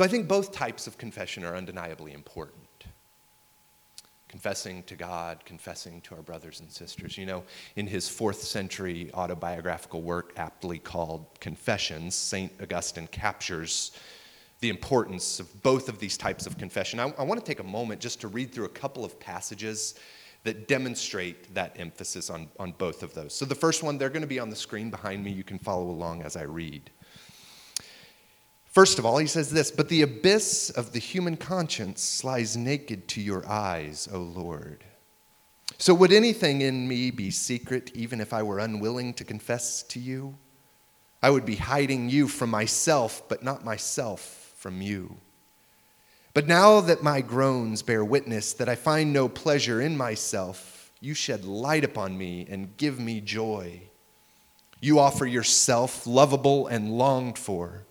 So I think both types of confession are undeniably important. Confessing to God, confessing to our brothers and sisters. You know, in his fourth century autobiographical work, aptly called Confessions, St. Augustine captures the importance of both of these types of confession. I, I want to take a moment just to read through a couple of passages that demonstrate that emphasis on, on both of those. So, the first one, they're going to be on the screen behind me. You can follow along as I read. First of all, he says this But the abyss of the human conscience lies naked to your eyes, O Lord. So, would anything in me be secret, even if I were unwilling to confess to you? I would be hiding you from myself, but not myself from you. But now that my groans bear witness that I find no pleasure in myself, you shed light upon me and give me joy. You offer yourself, lovable and longed for.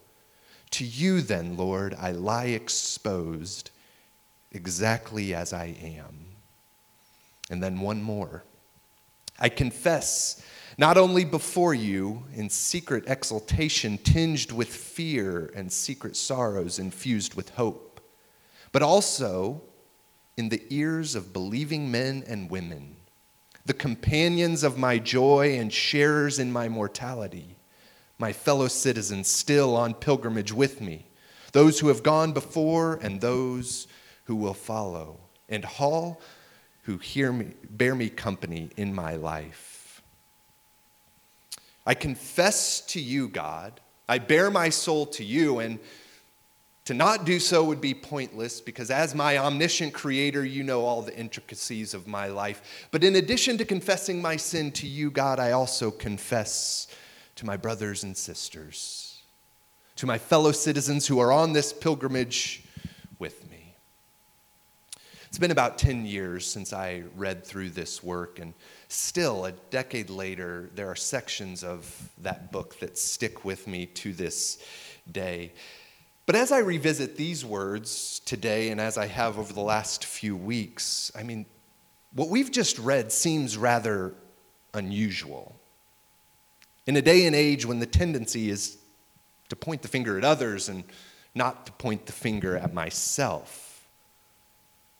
To you, then, Lord, I lie exposed exactly as I am. And then one more. I confess not only before you in secret exultation tinged with fear and secret sorrows infused with hope but also in the ears of believing men and women, the companions of my joy and sharers in my mortality, my fellow citizens still on pilgrimage with me, those who have gone before and those who will follow, and all who hear me, bear me company in my life. I confess to you, God, I bare my soul to you, and to not do so would be pointless because, as my omniscient creator, you know all the intricacies of my life. But in addition to confessing my sin to you, God, I also confess to my brothers and sisters, to my fellow citizens who are on this pilgrimage with me. It's been about 10 years since I read through this work, and still, a decade later, there are sections of that book that stick with me to this day. But as I revisit these words today and as I have over the last few weeks, I mean, what we've just read seems rather unusual. In a day and age when the tendency is to point the finger at others and not to point the finger at myself.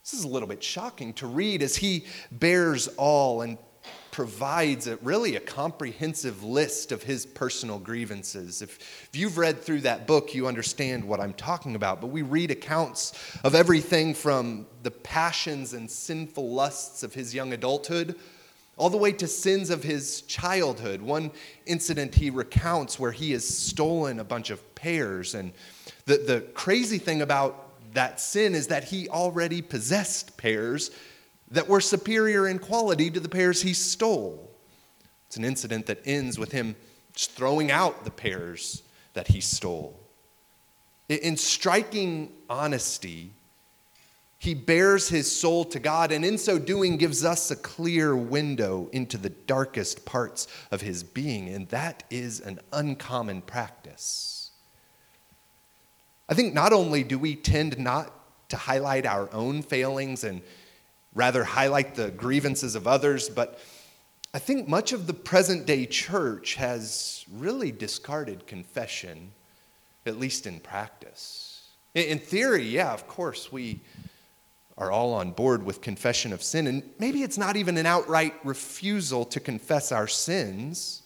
This is a little bit shocking to read as he bares all and provides a, really a comprehensive list of his personal grievances. If, if you've read through that book, you understand what I'm talking about. But we read accounts of everything from the passions and sinful lusts of his young adulthood all the way to sins of his childhood. One incident he recounts where he has stolen a bunch of pears. And the, the crazy thing about that sin is that he already possessed pears that were superior in quality to the pears he stole. It's an incident that ends with him just throwing out the pears that he stole. In striking honesty, he bares his soul to God, and in so doing, gives us a clear window into the darkest parts of his being, and that is an uncommon practice. I think not only do we tend not to highlight our own failings and rather highlight the grievances of others. But I think much of the present day church has really discarded confession, at least in practice. In theory, yeah, of course, we are all on board with confession of sin. And maybe it's not even an outright refusal to confess our sins.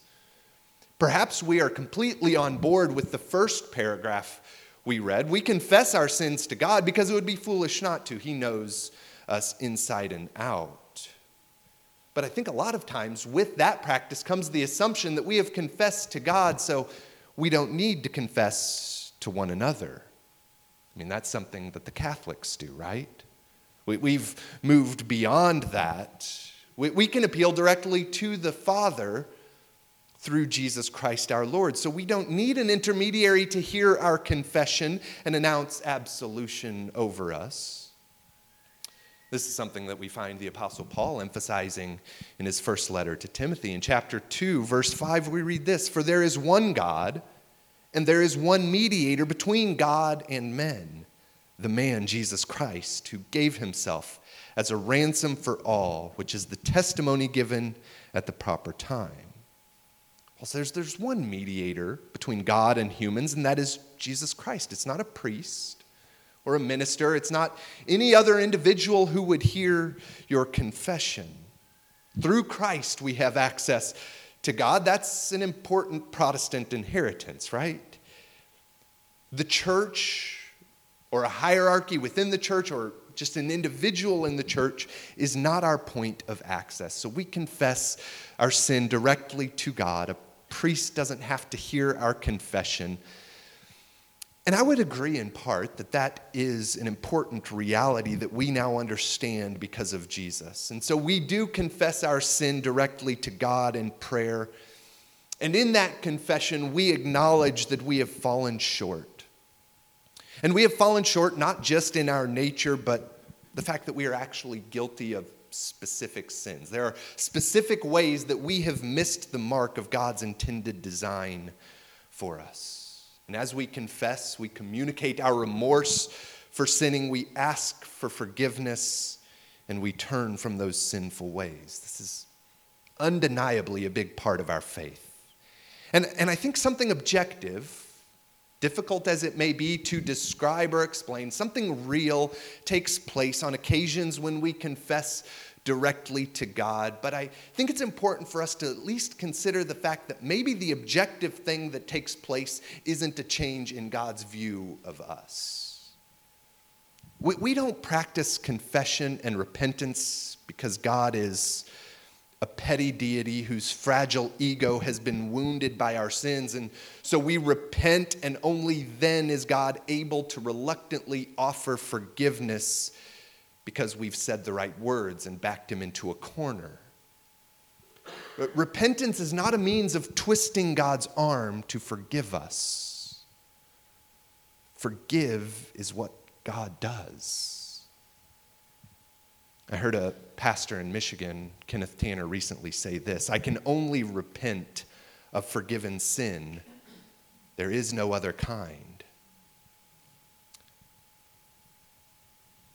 Perhaps we are completely on board with the first paragraph we read. We confess our sins to God because it would be foolish not to. He knows us inside and out. But I think a lot of times with that practice comes the assumption that we have confessed to God, so we don't need to confess to one another. I mean, that's something that the Catholics do, right? We, have moved beyond that. We, we can appeal directly to the Father through Jesus Christ our Lord. So we don't need an intermediary to hear our confession and announce absolution over us. This is something that we find the Apostle Paul emphasizing in his first letter to Timothy. In chapter 2, verse 5, we read this For there is one God, and there is one mediator between God and men, the man Jesus Christ, who gave himself as a ransom for all, which is the testimony given at the proper time. Paul says there's one mediator between God and humans, and that is Jesus Christ. It's not a priest, or a minister. It's not any other individual who would hear your confession. Through Christ, we have access to God. That's an important Protestant inheritance, right? The church, or a hierarchy within the church, or just an individual in the church, is not our point of access. So we confess our sin directly to God. A priest doesn't have to hear our confession. And I would agree in part that that is an important reality that we now understand because of Jesus. And so we do confess our sin directly to God in prayer. And in that confession, we acknowledge that we have fallen short. And we have fallen short not just in our nature, but the fact that we are actually guilty of specific sins. There are specific ways that we have missed the mark of God's intended design for us. And as we confess, we communicate our remorse for sinning, we ask for forgiveness, and we turn from those sinful ways. This is undeniably a big part of our faith. And, and I think something objective, difficult as it may be to describe or explain, something real takes place on occasions when we confess directly to God. But I think it's important for us to at least consider the fact that maybe the objective thing that takes place isn't a change in God's view of us. We, don't practice confession and repentance because God is a petty deity whose fragile ego has been wounded by our sins. And so we repent, and only then is God able to reluctantly offer forgiveness because we've said the right words and backed him into a corner. But repentance is not a means of twisting God's arm to forgive us. Forgive is what God does. I heard a pastor in Michigan, Kenneth Tanner, recently say this I can only repent of forgiven sin, there is no other kind.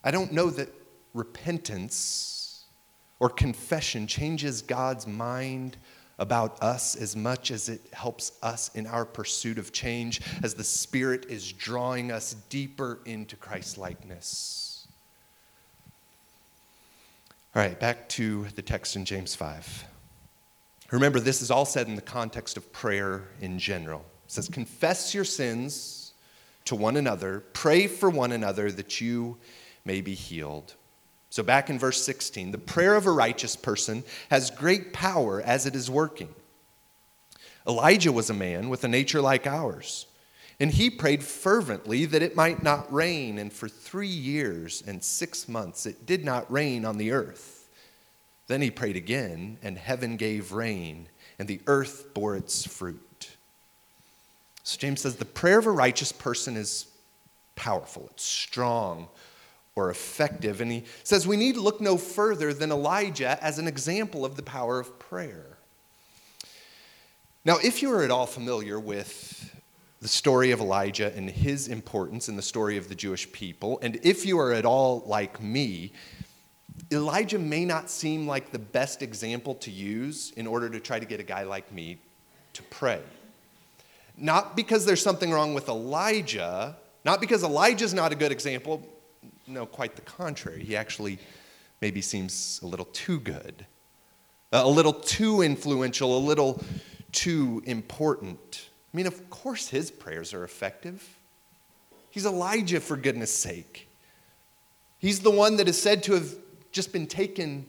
I don't know that repentance or confession changes God's mind about us as much as it helps us in our pursuit of change as the Spirit is drawing us deeper into Christ likeness. All right, back to the text in James 5. Remember, this is all said in the context of prayer in general. It says, Confess your sins to one another, pray for one another that you may be healed. So, back in verse 16, the prayer of a righteous person has great power as it is working. Elijah was a man with a nature like ours, and he prayed fervently that it might not rain, and for three years and six months it did not rain on the earth. Then he prayed again, and heaven gave rain, and the earth bore its fruit. So, James says the prayer of a righteous person is powerful, it's strong or effective. And he says we need to look no further than Elijah as an example of the power of prayer. Now, if you are at all familiar with the story of Elijah and his importance in the story of the Jewish people, and if you are at all like me, Elijah may not seem like the best example to use in order to try to get a guy like me to pray. Not because there's something wrong with Elijah, not because Elijah's not a good example, no, quite the contrary. He actually maybe seems a little too good, a little too influential, a little too important. I mean, of course, his prayers are effective. He's Elijah, for goodness sake. He's the one that is said to have just been taken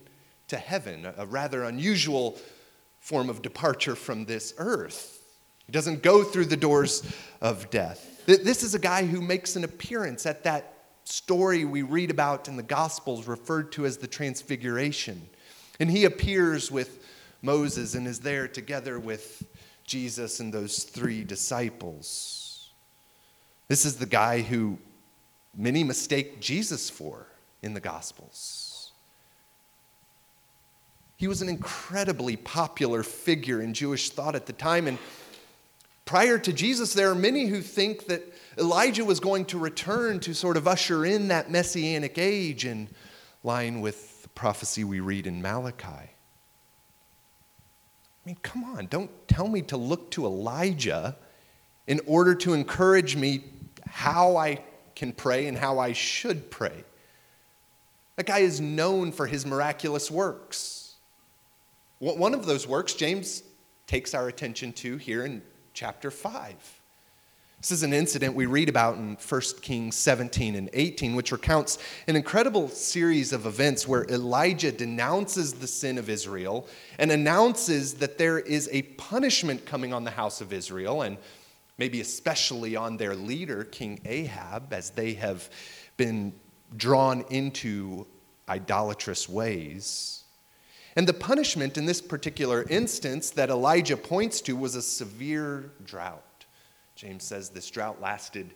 to heaven, a rather unusual form of departure from this earth. He doesn't go through the doors of death. This is a guy who makes an appearance at that story we read about in the Gospels referred to as the Transfiguration. And he appears with Moses and is there together with Jesus and those three disciples. This is the guy who many mistake Jesus for in the Gospels. He was an incredibly popular figure in Jewish thought at the time. And prior to Jesus, there are many who think that Elijah was going to return to sort of usher in that messianic age in line with the prophecy we read in Malachi. I mean, come on, don't tell me to look to Elijah in order to encourage me how I can pray and how I should pray. That guy is known for his miraculous works. One of those works, James takes our attention to here in chapter 5. This is an incident we read about in 1 Kings 17 and 18, which recounts an incredible series of events where Elijah denounces the sin of Israel and announces that there is a punishment coming on the house of Israel, and maybe especially on their leader, King Ahab, as they have been drawn into idolatrous ways. And the punishment in this particular instance that Elijah points to was a severe drought. James says this drought lasted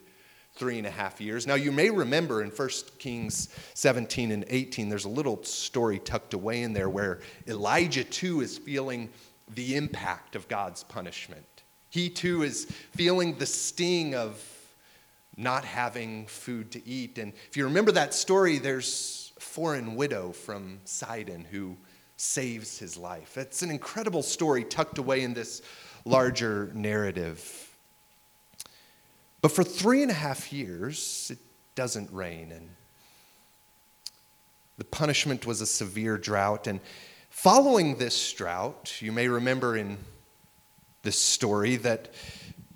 three and a half years. Now, you may remember in 1 Kings 17 and 18, there's a little story tucked away in there where Elijah too is feeling the impact of God's punishment. He too is feeling the sting of not having food to eat. And if you remember that story, there's a foreign widow from Sidon who saves his life. It's an incredible story tucked away in this larger narrative. But for three and a half years, it doesn't rain. And the punishment was a severe drought. And following this drought, you may remember in this story that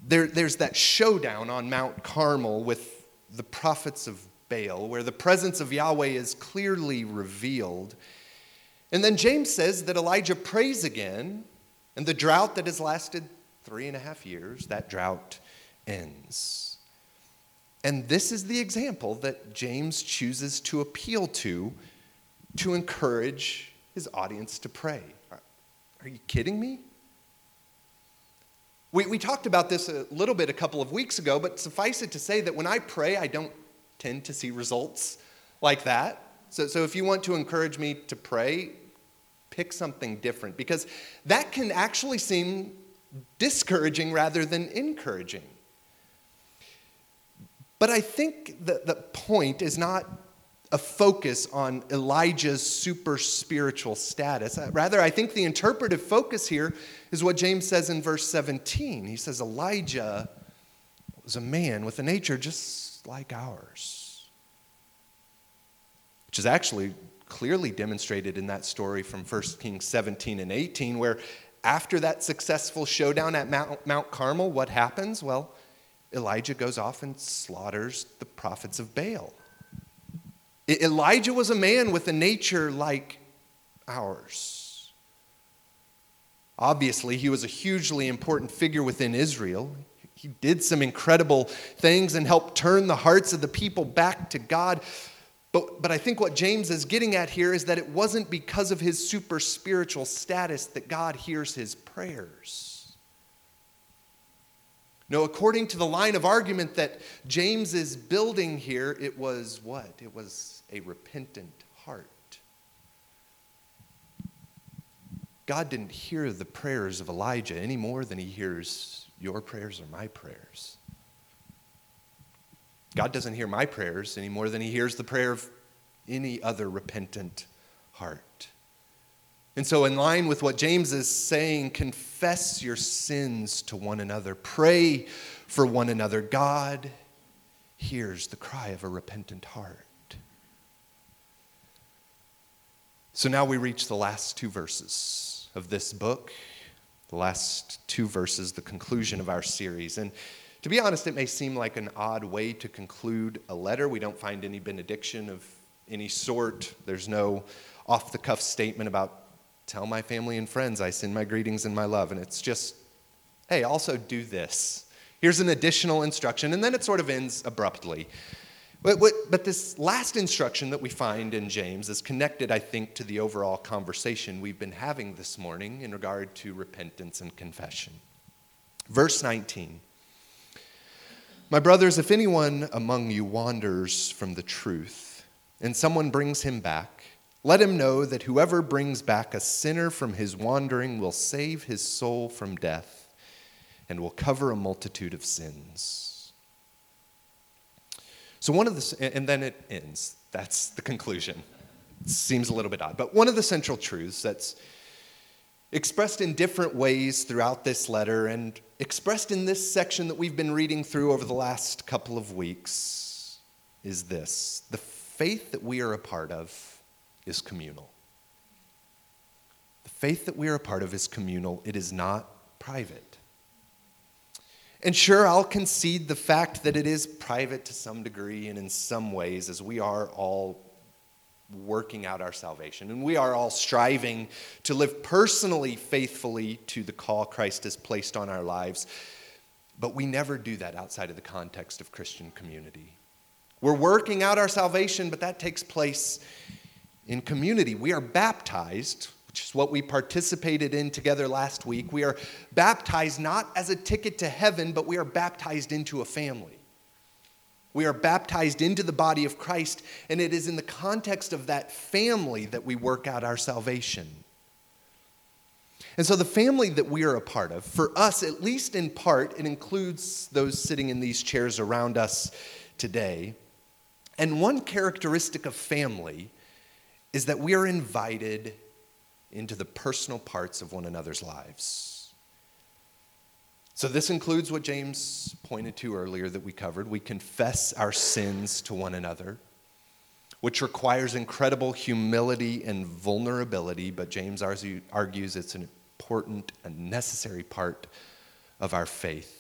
there, there's that showdown on Mount Carmel with the prophets of Baal, where the presence of Yahweh is clearly revealed. And then James says that Elijah prays again, and the drought that has lasted three and a half years, that drought ends. And this is the example that James chooses to appeal to to encourage his audience to pray. Are you kidding me? We, we talked about this a little bit a couple of weeks ago, but suffice it to say that when I pray, I don't tend to see results like that. So, so if you want to encourage me to pray, pick something different because that can actually seem discouraging rather than encouraging. But I think that the point is not a focus on Elijah's super spiritual status. Uh, rather, I think the interpretive focus here is what James says in verse 17. He says, Elijah was a man with a nature just like ours, which is actually clearly demonstrated in that story from 1 Kings 17 and 18, where after that successful showdown at Mount, Mount Carmel, what happens? Well, Elijah goes off and slaughters the prophets of Baal. Elijah was a man with a nature like ours. Obviously, he was a hugely important figure within Israel. He did some incredible things and helped turn the hearts of the people back to God. But, but I think what James is getting at here is that it wasn't because of his super spiritual status that God hears his prayers. No, according to the line of argument that James is building here, it was what? It was a repentant heart. God didn't hear the prayers of Elijah any more than he hears your prayers or my prayers. God doesn't hear my prayers any more than he hears the prayer of any other repentant heart. And so, in line with what James is saying, confess your sins to one another, pray for one another. God hears the cry of a repentant heart. So now we reach the last two verses of this book, the last two verses, the conclusion of our series. And to be honest, it may seem like an odd way to conclude a letter. We don't find any benediction of any sort, there's no off the cuff statement about tell my family and friends I send my greetings and my love. And it's just, hey, also do this. Here's an additional instruction. And then it sort of ends abruptly. But, but, this last instruction that we find in James is connected, I think, to the overall conversation we've been having this morning in regard to repentance and confession. Verse 19 My brothers, if anyone among you wanders from the truth, and someone brings him back, let him know that whoever brings back a sinner from his wandering will save his soul from death and will cover a multitude of sins. So, one of the, and then it ends. That's the conclusion. Seems a little bit odd. But one of the central truths that's expressed in different ways throughout this letter and expressed in this section that we've been reading through over the last couple of weeks is this the faith that we are a part of is communal. The faith that we are a part of is communal, it is not private. And sure, I'll concede the fact that it is private to some degree and in some ways, as we are all working out our salvation. And we are all striving to live personally faithfully to the call Christ has placed on our lives. But we never do that outside of the context of Christian community. We're working out our salvation, but that takes place in community. We are baptized, which is what we participated in together last week. We are baptized not as a ticket to heaven, but we are baptized into a family. We are baptized into the body of Christ, and it is in the context of that family that we work out our salvation. And so, the family that we are a part of, for us, at least in part, it includes those sitting in these chairs around us today. And one characteristic of family is that we are invited into the personal parts of one another's lives. So, this includes what James pointed to earlier that we covered. We confess our sins to one another, which requires incredible humility and vulnerability, but James argues it's an important and necessary part of our faith.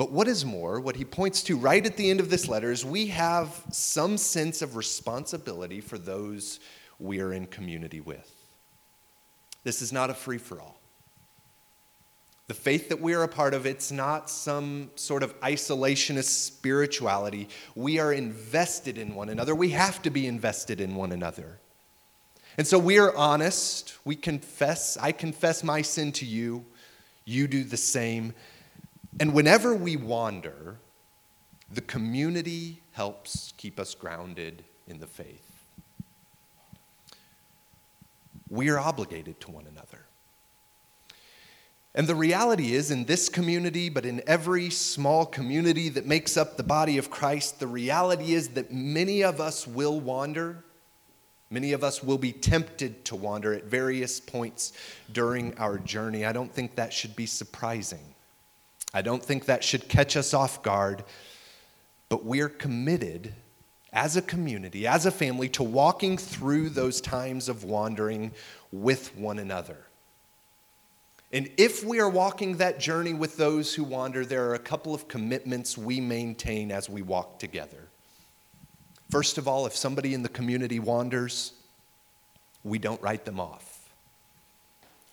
But what is more, what he points to right at the end of this letter is we have some sense of responsibility for those we are in community with. This is not a free for all. The faith that we are a part of, it's not some sort of isolationist spirituality. We are invested in one another. We have to be invested in one another. And so we are honest. We confess. I confess my sin to you. You do the same. And whenever we wander, the community helps keep us grounded in the faith. We are obligated to one another. And the reality is, in this community, but in every small community that makes up the body of Christ, the reality is that many of us will wander. Many of us will be tempted to wander at various points during our journey. I don't think that should be surprising. I don't think that should catch us off guard, but we're committed as a community, as a family, to walking through those times of wandering with one another. And if we are walking that journey with those who wander, there are a couple of commitments we maintain as we walk together. First of all, if somebody in the community wanders, we don't write them off.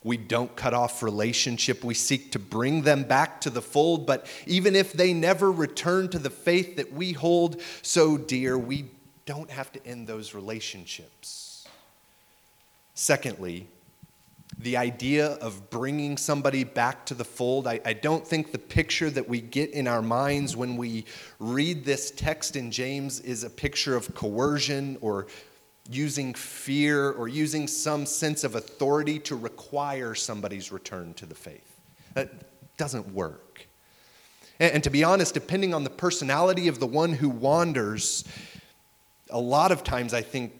We don't cut off relationship. We seek to bring them back to the fold. But even if they never return to the faith that we hold so dear, we don't have to end those relationships. Secondly, the idea of bringing somebody back to the fold, I, I, don't think the picture that we get in our minds when we read this text in James is a picture of coercion or using fear or using some sense of authority to require somebody's return to the faith. That doesn't work. And, and, to be honest, depending on the personality of the one who wanders, a lot of times I think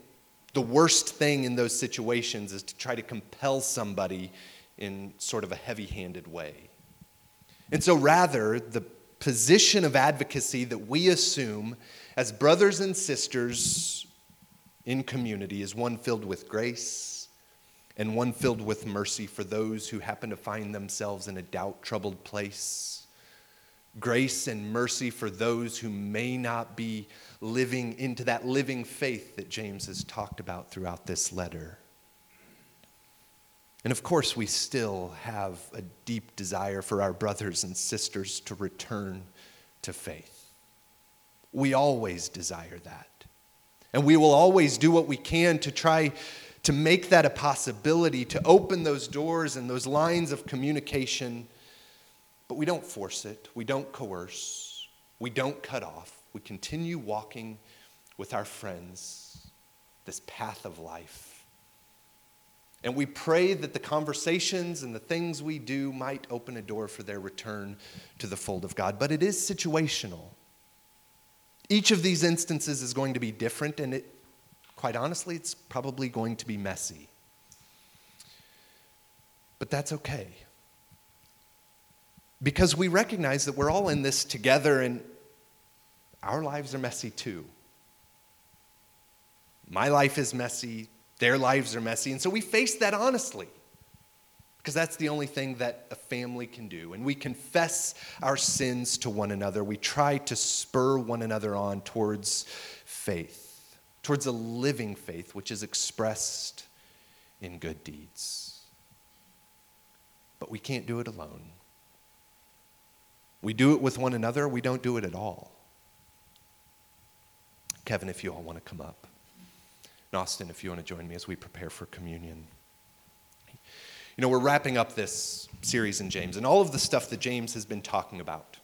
the worst thing in those situations is to try to compel somebody in sort of a heavy handed way. And so, rather, the position of advocacy that we assume as brothers and sisters in community is one filled with grace and one filled with mercy for those who happen to find themselves in a doubt troubled place. Grace and mercy for those who may not be living into that living faith that James has talked about throughout this letter. And of course, we still have a deep desire for our brothers and sisters to return to faith. We always desire that. And we will always do what we can to try to make that a possibility, to open those doors and those lines of communication. But we don't force it, we don't coerce, we don't cut off. We continue walking with our friends this path of life. And we pray that the conversations and the things we do might open a door for their return to the fold of God. But it is situational. Each of these instances is going to be different, and it, quite honestly, it's probably going to be messy. But that's okay. Because we recognize that we're all in this together, and our lives are messy too. My life is messy, their lives are messy, and so we face that honestly. Because that's the only thing that a family can do. And we confess our sins to one another. We try to spur one another on towards faith, towards a living faith, which is expressed in good deeds. But we can't do it alone. We do it with one another, we don't do it at all. Kevin, if you all want to come up. And Austin, if you want to join me as we prepare for communion. You know, we're wrapping up this series in James, and all of the stuff that James has been talking about,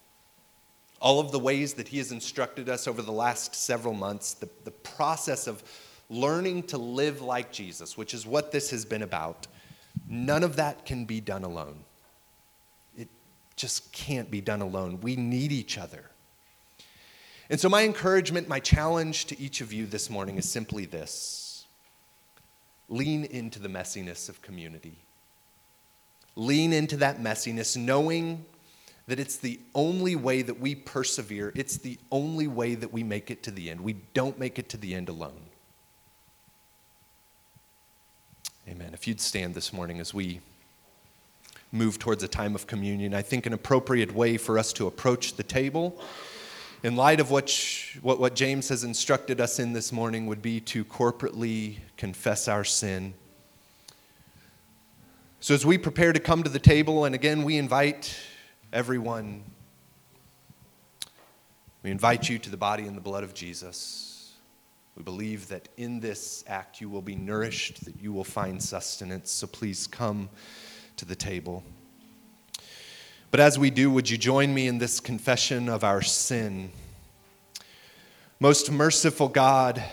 all of the ways that he has instructed us over the last several months, the, the process of learning to live like Jesus, which is what this has been about, none of that can be done alone. It just can't be done alone. We need each other. And so, my encouragement, my challenge to each of you this morning is simply this lean into the messiness of community. Lean into that messiness, knowing that it's the only way that we persevere. It's the only way that we make it to the end. We don't make it to the end alone. Amen. If you'd stand this morning as we move towards a time of communion, I think an appropriate way for us to approach the table, in light of what, what, what James has instructed us in this morning, would be to corporately confess our sin so, as we prepare to come to the table, and again, we invite everyone, we invite you to the body and the blood of Jesus. We believe that in this act you will be nourished, that you will find sustenance. So, please come to the table. But as we do, would you join me in this confession of our sin? Most merciful God,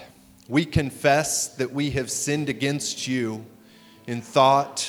we confess that we have sinned against you in thought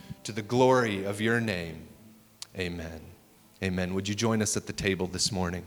to the glory of your name. Amen. Amen. Would you join us at the table this morning?